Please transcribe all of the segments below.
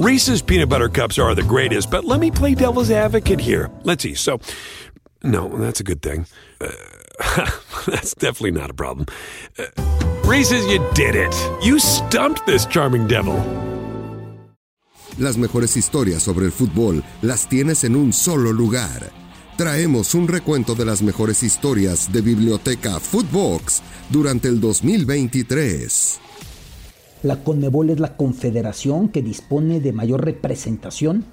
Reese's peanut butter cups are the greatest, but let me play devil's advocate here. Let's see. So, no, that's a good thing. Uh, that's definitely not a problem. Uh, Reese's, you did it. You stumped this charming devil. Las mejores historias sobre el fútbol las tienes en un solo lugar. Traemos un recuento de las mejores historias de Biblioteca Footbox durante el 2023. La CONMEBOL es la confederación que dispone de mayor representación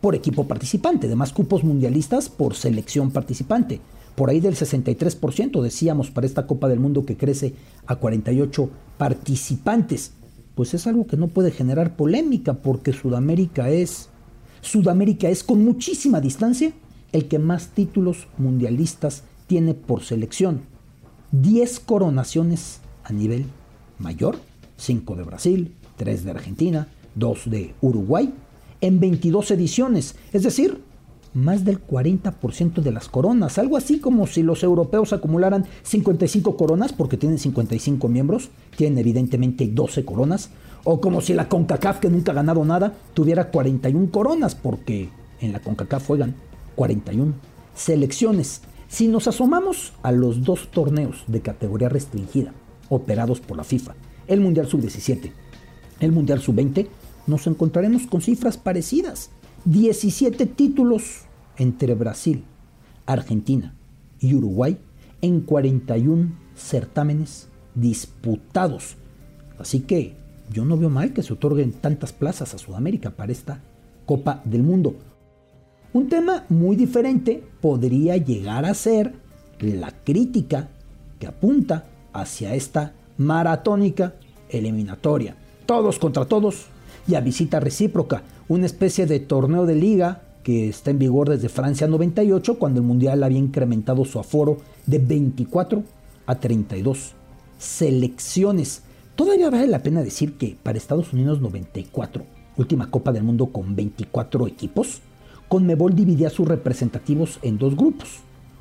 por equipo participante, de más cupos mundialistas por selección participante. Por ahí del 63% decíamos para esta Copa del Mundo que crece a 48 participantes. Pues es algo que no puede generar polémica porque Sudamérica es Sudamérica es con muchísima distancia el que más títulos mundialistas tiene por selección. 10 coronaciones a nivel mayor 5 de Brasil, 3 de Argentina, 2 de Uruguay, en 22 ediciones, es decir, más del 40% de las coronas, algo así como si los europeos acumularan 55 coronas porque tienen 55 miembros, tienen evidentemente 12 coronas, o como si la CONCACAF que nunca ha ganado nada tuviera 41 coronas porque en la CONCACAF juegan 41 selecciones. Si nos asomamos a los dos torneos de categoría restringida operados por la FIFA, el Mundial Sub-17, el Mundial Sub-20, nos encontraremos con cifras parecidas. 17 títulos entre Brasil, Argentina y Uruguay en 41 certámenes disputados. Así que yo no veo mal que se otorguen tantas plazas a Sudamérica para esta Copa del Mundo. Un tema muy diferente podría llegar a ser la crítica que apunta hacia esta maratónica eliminatoria. Todos contra todos y a visita recíproca, una especie de torneo de liga que está en vigor desde Francia 98 cuando el Mundial había incrementado su aforo de 24 a 32 selecciones. Todavía vale la pena decir que para Estados Unidos 94, última Copa del Mundo con 24 equipos, Conmebol dividía sus representativos en dos grupos,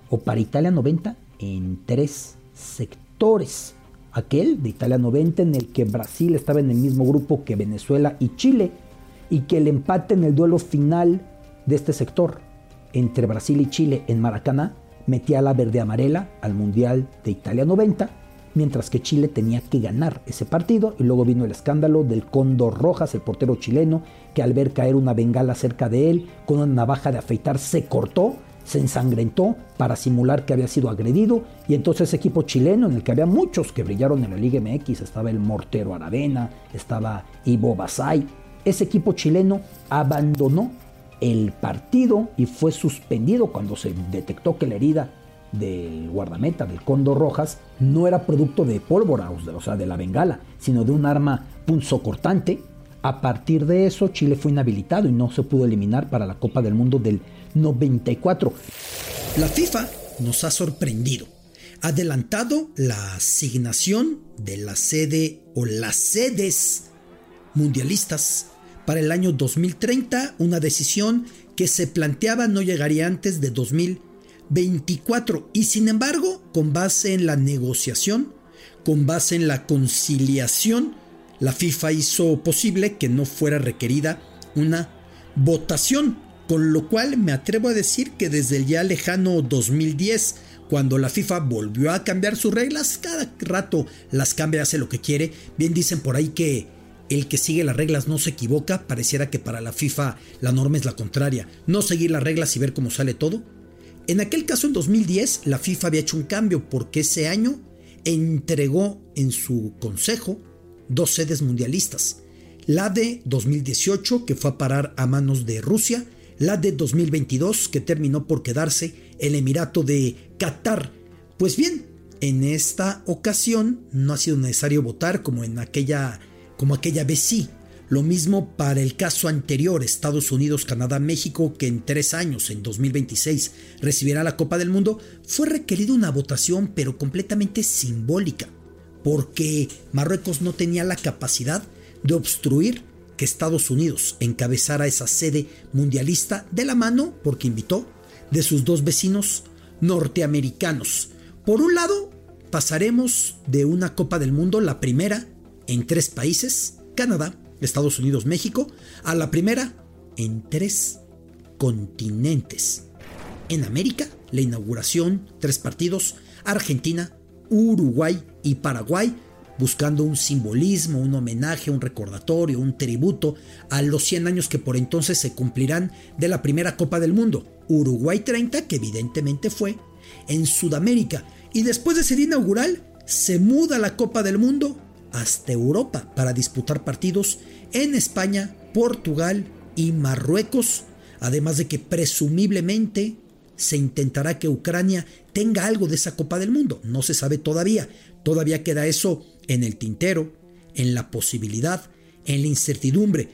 o para Italia 90 en tres sectores aquel de Italia 90 en el que Brasil estaba en el mismo grupo que Venezuela y Chile y que el empate en el duelo final de este sector entre Brasil y Chile en Maracaná metía la verde amarela al Mundial de Italia 90, mientras que Chile tenía que ganar ese partido y luego vino el escándalo del Cóndor Rojas, el portero chileno, que al ver caer una bengala cerca de él con una navaja de afeitar se cortó se ensangrentó para simular que había sido agredido y entonces ese equipo chileno en el que había muchos que brillaron en la Liga MX, estaba el Mortero Aravena, estaba Ivo Basay, ese equipo chileno abandonó el partido y fue suspendido cuando se detectó que la herida del guardameta del Cóndor Rojas no era producto de pólvora, o sea, de la bengala, sino de un arma punzocortante. A partir de eso, Chile fue inhabilitado y no se pudo eliminar para la Copa del Mundo del 94. La FIFA nos ha sorprendido. Adelantado la asignación de la sede o las sedes mundialistas para el año 2030, una decisión que se planteaba no llegaría antes de 2024 y sin embargo, con base en la negociación, con base en la conciliación, la FIFA hizo posible que no fuera requerida una votación con lo cual me atrevo a decir que desde el ya lejano 2010, cuando la FIFA volvió a cambiar sus reglas, cada rato las cambia, hace lo que quiere, bien dicen por ahí que el que sigue las reglas no se equivoca, pareciera que para la FIFA la norma es la contraria, no seguir las reglas y ver cómo sale todo. En aquel caso, en 2010, la FIFA había hecho un cambio porque ese año entregó en su consejo dos sedes mundialistas. La de 2018, que fue a parar a manos de Rusia, la de 2022 que terminó por quedarse el Emirato de Qatar. Pues bien, en esta ocasión no ha sido necesario votar como en aquella como aquella vez sí. Lo mismo para el caso anterior, Estados Unidos, Canadá, México, que en tres años, en 2026, recibirá la Copa del Mundo, fue requerida una votación pero completamente simbólica, porque Marruecos no tenía la capacidad de obstruir que Estados Unidos encabezara esa sede mundialista de la mano, porque invitó, de sus dos vecinos norteamericanos. Por un lado, pasaremos de una Copa del Mundo, la primera, en tres países, Canadá, Estados Unidos, México, a la primera en tres continentes. En América, la inauguración, tres partidos, Argentina, Uruguay y Paraguay, buscando un simbolismo, un homenaje, un recordatorio, un tributo a los 100 años que por entonces se cumplirán de la primera Copa del Mundo. Uruguay 30, que evidentemente fue en Sudamérica. Y después de ser inaugural, se muda la Copa del Mundo hasta Europa para disputar partidos en España, Portugal y Marruecos, además de que presumiblemente se intentará que Ucrania tenga algo de esa Copa del Mundo. No se sabe todavía. Todavía queda eso en el tintero, en la posibilidad, en la incertidumbre.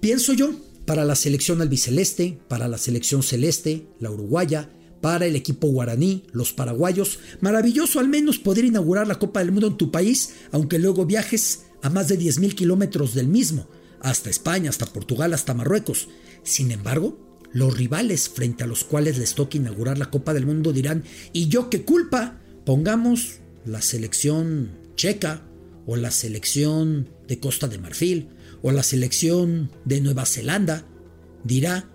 Pienso yo, para la selección albiceleste, para la selección celeste, la uruguaya, para el equipo guaraní, los paraguayos, maravilloso al menos poder inaugurar la Copa del Mundo en tu país, aunque luego viajes a más de 10.000 kilómetros del mismo, hasta España, hasta Portugal, hasta Marruecos. Sin embargo, los rivales frente a los cuales les toca inaugurar la Copa del Mundo dirán, ¿y yo qué culpa? Pongamos la selección checa o la selección de Costa de Marfil o la selección de Nueva Zelanda. Dirá,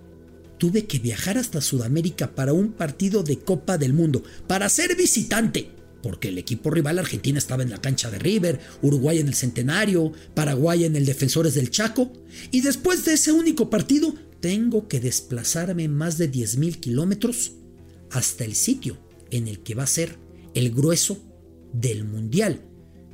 tuve que viajar hasta Sudamérica para un partido de Copa del Mundo, para ser visitante, porque el equipo rival Argentina estaba en la cancha de River, Uruguay en el Centenario, Paraguay en el Defensores del Chaco, y después de ese único partido tengo que desplazarme más de 10.000 kilómetros hasta el sitio en el que va a ser el grueso del Mundial.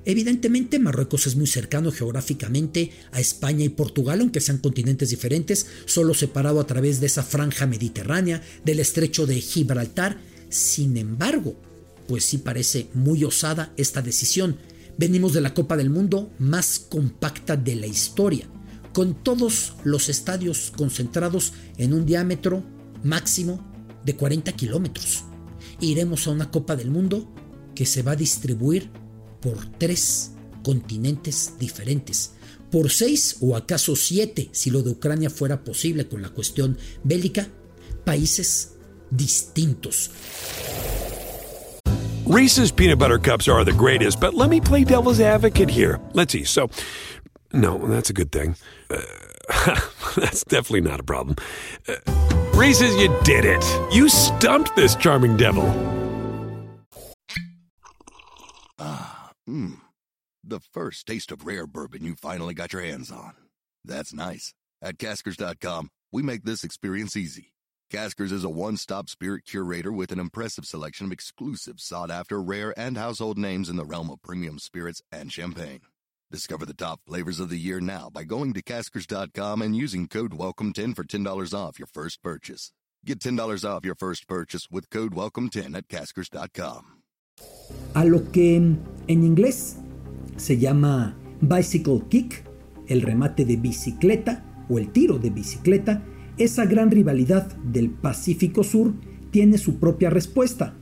Evidentemente Marruecos es muy cercano geográficamente a España y Portugal, aunque sean continentes diferentes, solo separado a través de esa franja mediterránea del estrecho de Gibraltar. Sin embargo, pues sí parece muy osada esta decisión. Venimos de la Copa del Mundo más compacta de la historia, con todos los estadios concentrados en un diámetro máximo de 40 kilómetros. Iremos a una Copa del Mundo que se va a distribuir por tres continentes diferentes, por seis o acaso siete, si lo de Ucrania fuera posible con la cuestión bélica, países distintos. Reese's peanut butter cups are the greatest, but let me play devil's advocate here. Let's see. So, no, that's a good thing. Uh, that's definitely not a problem. Uh, Reese's, you did it. You stumped this charming devil. Ah, Mmm. The first taste of rare bourbon you finally got your hands on. That's nice. At Caskers.com, we make this experience easy. Caskers is a one stop spirit curator with an impressive selection of exclusive, sought after, rare, and household names in the realm of premium spirits and champagne. Discover the top flavors of the year now by going to Caskers.com and using code WELCOME10 for $10 off your first purchase. Get $10 off your first purchase with code WELCOME10 at Caskers.com. a lo que en inglés se llama bicycle kick, el remate de bicicleta o el tiro de bicicleta, esa gran rivalidad del Pacífico Sur tiene su propia respuesta.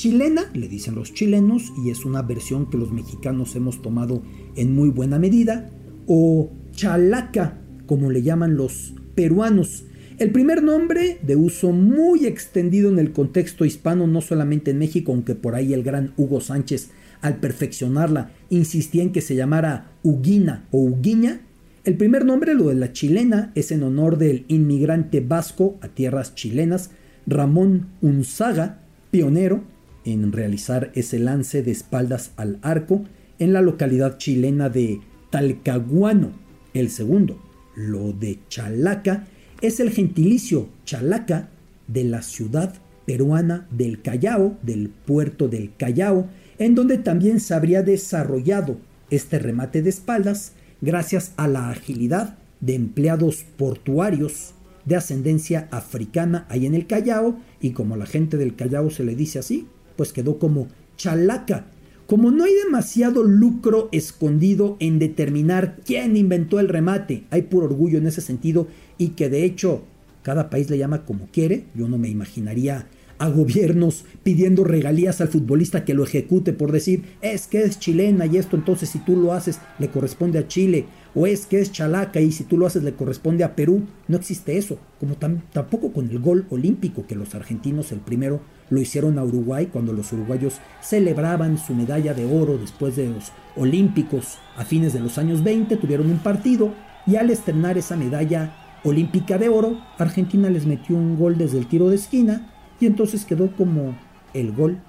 Chilena, le dicen los chilenos, y es una versión que los mexicanos hemos tomado en muy buena medida, o chalaca, como le llaman los peruanos. El primer nombre, de uso muy extendido en el contexto hispano, no solamente en México, aunque por ahí el gran Hugo Sánchez, al perfeccionarla, insistía en que se llamara Huguina o Huguiña. El primer nombre, lo de la chilena, es en honor del inmigrante vasco a tierras chilenas, Ramón Unzaga, pionero en realizar ese lance de espaldas al arco en la localidad chilena de Talcahuano. El segundo, lo de Chalaca, es el gentilicio chalaca de la ciudad peruana del Callao, del puerto del Callao, en donde también se habría desarrollado este remate de espaldas gracias a la agilidad de empleados portuarios de ascendencia africana ahí en el Callao y como la gente del Callao se le dice así, pues quedó como chalaca. Como no hay demasiado lucro escondido en determinar quién inventó el remate, hay puro orgullo en ese sentido y que de hecho cada país le llama como quiere. Yo no me imaginaría a gobiernos pidiendo regalías al futbolista que lo ejecute por decir es que es chilena y esto entonces si tú lo haces le corresponde a Chile o es que es chalaca y si tú lo haces le corresponde a Perú. No existe eso, como tampoco con el gol olímpico que los argentinos el primero lo hicieron a Uruguay cuando los uruguayos celebraban su medalla de oro después de los olímpicos a fines de los años 20, tuvieron un partido Y al estrenar esa medalla olímpica de oro, Argentina les metió un gol desde el tiro de esquina y entonces quedó como el gol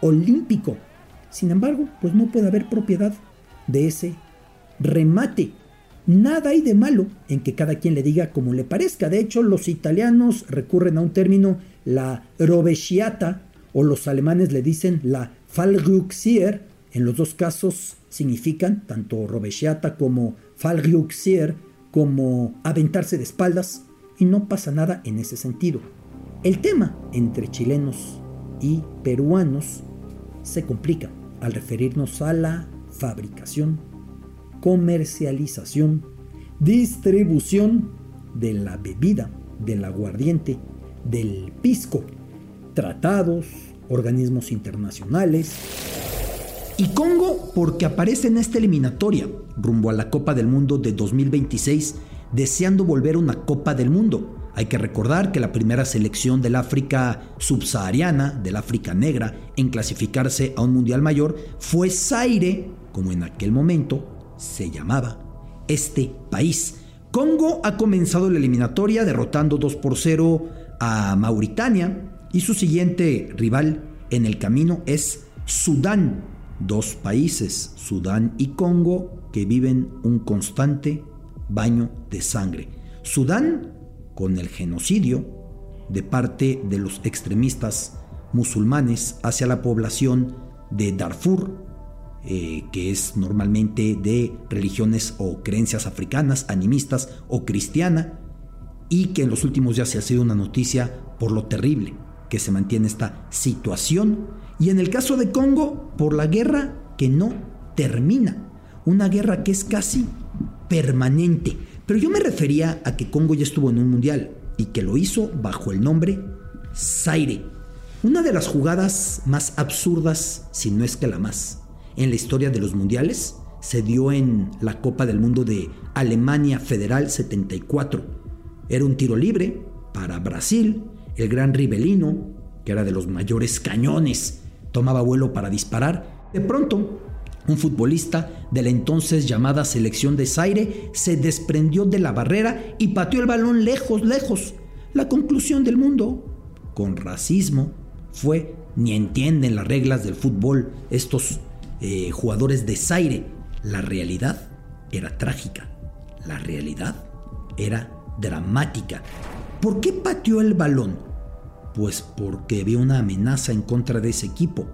olímpico. Sin embargo, pues no puede haber propiedad de ese remate. Nada hay de malo en que cada quien le diga como le parezca. De hecho, los italianos recurren a un término, la rovesciata, o los alemanes le dicen la Fallrückzieher. En los dos casos significan, tanto rovesciata como Fallrückzieher, como aventarse de espaldas, y no pasa nada en ese sentido. El tema entre chilenos y peruanos se complica al referirnos a la fabricación, comercialización, distribución de la bebida, del aguardiente, del pisco, tratados, organismos internacionales. Y Congo porque aparece en esta eliminatoria rumbo a la Copa del Mundo de 2026 deseando volver una Copa del Mundo hay que recordar que la primera selección del África subsahariana, del África negra, en clasificarse a un mundial mayor fue Zaire, como en aquel momento se llamaba este país. Congo ha comenzado la eliminatoria derrotando 2 por 0 a Mauritania y su siguiente rival en el camino es Sudán, dos países, Sudán y Congo, que viven un constante baño de sangre. Sudán con el genocidio de parte de los extremistas musulmanes hacia la población de Darfur, eh, que es normalmente de religiones o creencias africanas, animistas o cristiana, y que en los últimos días se ha sido una noticia por lo terrible que se mantiene esta situación, y en el caso de Congo, por la guerra que no termina, una guerra que es casi permanente. Pero yo me refería a que Congo ya estuvo en un mundial y que lo hizo bajo el nombre Zaire. Una de las jugadas más absurdas, si no es que la más, en la historia de los mundiales se dio en la Copa del Mundo de Alemania Federal 74. Era un tiro libre para Brasil, el gran Ribelino, que era de los mayores cañones, tomaba vuelo para disparar. De pronto, un futbolista de la entonces llamada selección de Zaire se desprendió de la barrera y pateó el balón lejos, lejos. La conclusión del mundo, con racismo, fue ni entienden las reglas del fútbol estos eh, jugadores de Zaire. La realidad era trágica. La realidad era dramática. ¿Por qué pateó el balón? Pues porque había una amenaza en contra de ese equipo.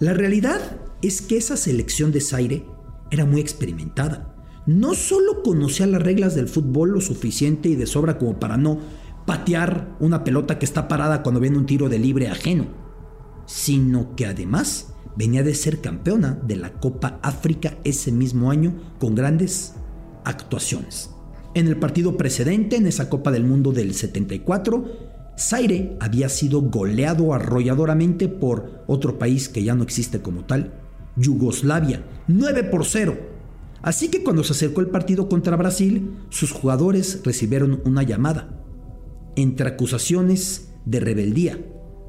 La realidad es que esa selección de Zaire era muy experimentada. No solo conocía las reglas del fútbol lo suficiente y de sobra como para no patear una pelota que está parada cuando viene un tiro de libre ajeno, sino que además venía de ser campeona de la Copa África ese mismo año con grandes actuaciones. En el partido precedente, en esa Copa del Mundo del 74, Zaire había sido goleado arrolladoramente por otro país que ya no existe como tal, Yugoslavia, 9 por 0. Así que cuando se acercó el partido contra Brasil, sus jugadores recibieron una llamada, entre acusaciones de rebeldía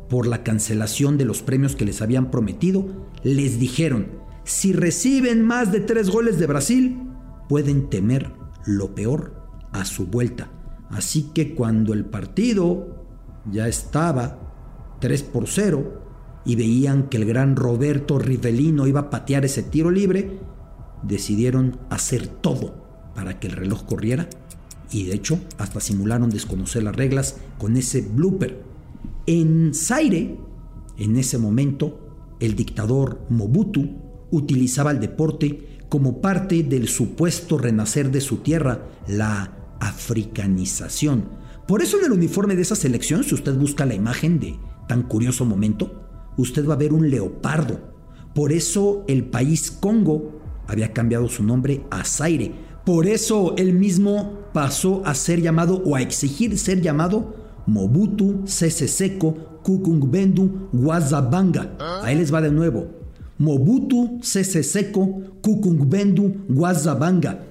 por la cancelación de los premios que les habían prometido, les dijeron, si reciben más de tres goles de Brasil, pueden temer lo peor a su vuelta. Así que cuando el partido ya estaba 3 por 0 y veían que el gran Roberto Rivellino iba a patear ese tiro libre, decidieron hacer todo para que el reloj corriera y de hecho hasta simularon desconocer las reglas con ese blooper. En Zaire, en ese momento, el dictador Mobutu utilizaba el deporte como parte del supuesto renacer de su tierra, la africanización. Por eso en el uniforme de esa selección, si usted busca la imagen de tan curioso momento, usted va a ver un leopardo. Por eso el país Congo había cambiado su nombre a Zaire. Por eso él mismo pasó a ser llamado o a exigir ser llamado Mobutu Sese Seko Kukungbendu Wazabanga. Ahí les va de nuevo. Mobutu Sese Seko Kukungbendu Wazabanga.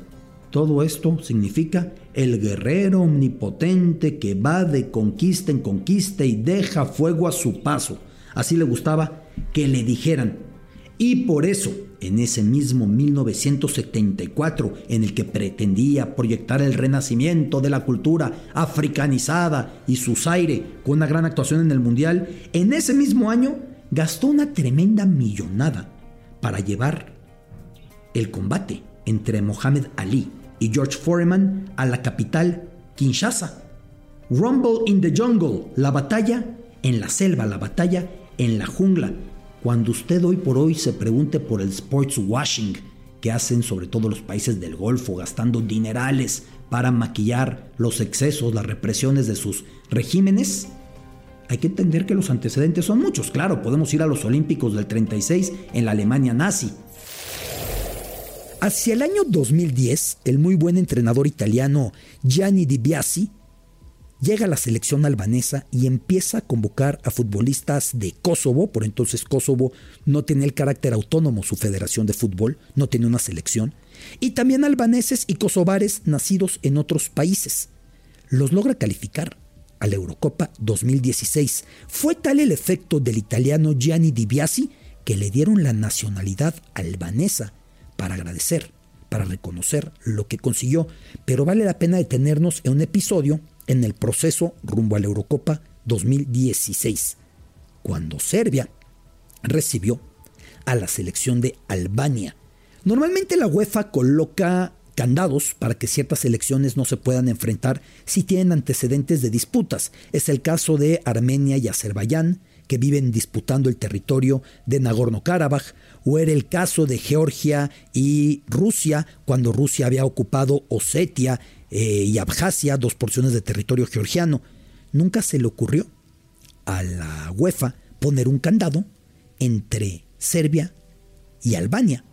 Todo esto significa el guerrero omnipotente que va de conquista en conquista y deja fuego a su paso. Así le gustaba que le dijeran. Y por eso en ese mismo 1974 en el que pretendía proyectar el renacimiento de la cultura africanizada y su aire con una gran actuación en el Mundial, en ese mismo año gastó una tremenda millonada para llevar el combate entre Mohamed Ali y George Foreman a la capital Kinshasa. Rumble in the Jungle, la batalla en la selva, la batalla en la jungla, cuando usted hoy por hoy se pregunte por el sports washing que hacen sobre todo los países del Golfo, gastando dinerales para maquillar los excesos, las represiones de sus regímenes, hay que entender que los antecedentes son muchos. Claro, podemos ir a los Olímpicos del 36 en la Alemania nazi. Hacia el año 2010, el muy buen entrenador italiano Gianni Di Biasi llega la selección albanesa y empieza a convocar a futbolistas de Kosovo, por entonces Kosovo no tenía el carácter autónomo su federación de fútbol, no tenía una selección, y también albaneses y kosovares nacidos en otros países. Los logra calificar a la Eurocopa 2016. Fue tal el efecto del italiano Gianni Di Biasi que le dieron la nacionalidad albanesa para agradecer, para reconocer lo que consiguió, pero vale la pena detenernos en un episodio en el proceso rumbo a la Eurocopa 2016, cuando Serbia recibió a la selección de Albania. Normalmente la UEFA coloca candados para que ciertas selecciones no se puedan enfrentar si tienen antecedentes de disputas. Es el caso de Armenia y Azerbaiyán, que viven disputando el territorio de Nagorno-Karabaj, o era el caso de Georgia y Rusia, cuando Rusia había ocupado Osetia eh, y Abjasia, dos porciones de territorio georgiano. Nunca se le ocurrió a la UEFA poner un candado entre Serbia y Albania.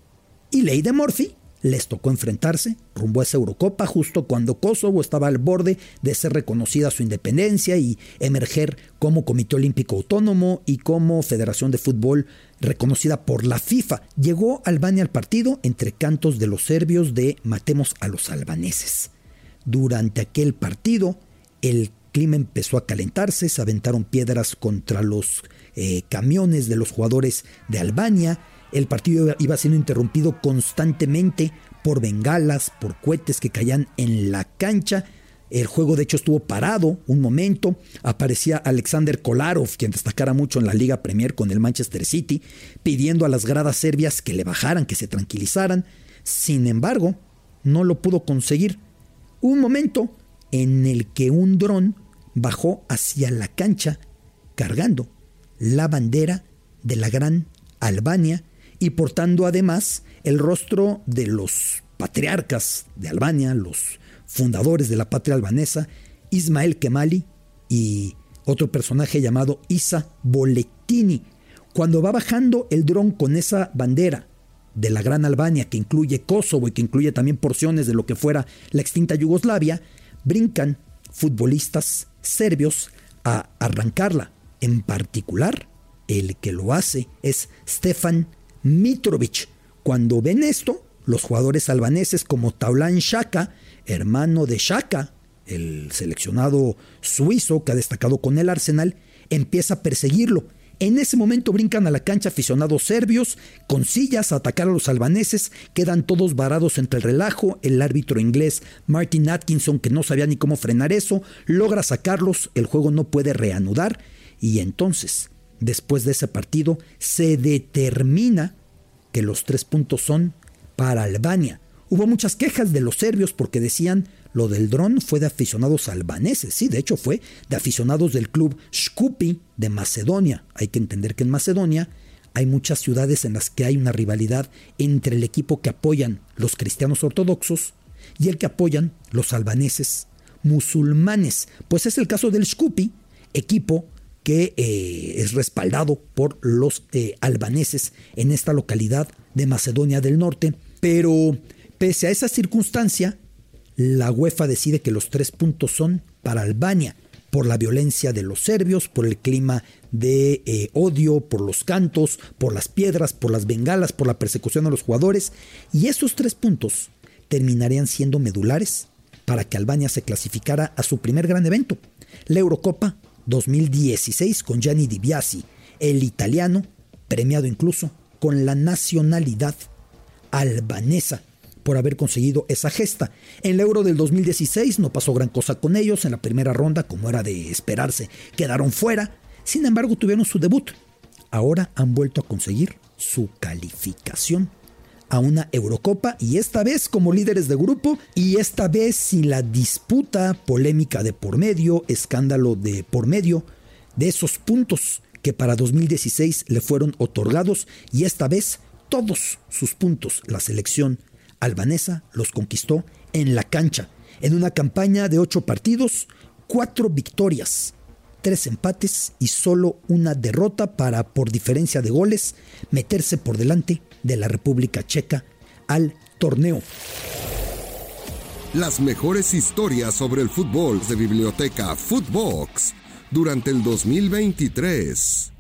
Y ley de Murphy les tocó enfrentarse rumbo a esa Eurocopa justo cuando Kosovo estaba al borde de ser reconocida su independencia y emerger como Comité Olímpico Autónomo y como Federación de Fútbol reconocida por la FIFA. Llegó Albania al partido entre cantos de los serbios de matemos a los albaneses. Durante aquel partido, el clima empezó a calentarse, se aventaron piedras contra los eh, camiones de los jugadores de Albania, el partido iba siendo interrumpido constantemente por bengalas, por cohetes que caían en la cancha. El juego de hecho estuvo parado un momento. Aparecía Alexander Kolarov, quien destacara mucho en la Liga Premier con el Manchester City, pidiendo a las gradas serbias que le bajaran, que se tranquilizaran. Sin embargo, no lo pudo conseguir un momento en el que un dron bajó hacia la cancha cargando la bandera de la gran Albania y portando además el rostro de los patriarcas de Albania, los fundadores de la patria albanesa, Ismael Kemali y otro personaje llamado Isa Bolettini. Cuando va bajando el dron con esa bandera de la Gran Albania, que incluye Kosovo y que incluye también porciones de lo que fuera la extinta Yugoslavia, brincan futbolistas serbios a arrancarla. En particular, el que lo hace es Stefan Mitrovic. Cuando ven esto, los jugadores albaneses como Taulan Shaka, hermano de Shaka, el seleccionado suizo que ha destacado con el Arsenal, empieza a perseguirlo en ese momento brincan a la cancha aficionados serbios con sillas a atacar a los albaneses, quedan todos varados entre el relajo, el árbitro inglés Martin Atkinson, que no sabía ni cómo frenar eso, logra sacarlos, el juego no puede reanudar y entonces, después de ese partido, se determina que los tres puntos son para Albania. Hubo muchas quejas de los serbios porque decían lo del dron fue de aficionados albaneses, sí, de hecho fue de aficionados del club Shkupi de Macedonia. Hay que entender que en Macedonia hay muchas ciudades en las que hay una rivalidad entre el equipo que apoyan los cristianos ortodoxos y el que apoyan los albaneses musulmanes. Pues es el caso del Shkupi, equipo que eh, es respaldado por los eh, albaneses en esta localidad de Macedonia del Norte. Pero pese a esa circunstancia, la UEFA decide que los tres puntos son para Albania, por la violencia de los serbios, por el clima de eh, odio, por los cantos, por las piedras, por las bengalas, por la persecución a los jugadores, y esos tres puntos terminarían siendo medulares para que Albania se clasificara a su primer gran evento, la Eurocopa 2016 con Gianni Di Biasi, el italiano, premiado incluso con la nacionalidad albanesa por haber conseguido esa gesta. En el Euro del 2016 no pasó gran cosa con ellos, en la primera ronda, como era de esperarse, quedaron fuera, sin embargo tuvieron su debut. Ahora han vuelto a conseguir su calificación a una Eurocopa y esta vez como líderes de grupo y esta vez sin la disputa polémica de por medio, escándalo de por medio de esos puntos que para 2016 le fueron otorgados y esta vez todos sus puntos la selección albanesa los conquistó en la cancha en una campaña de ocho partidos, cuatro victorias, tres empates y solo una derrota para, por diferencia de goles, meterse por delante de la República Checa al torneo. Las mejores historias sobre el fútbol de Biblioteca Footbox durante el 2023.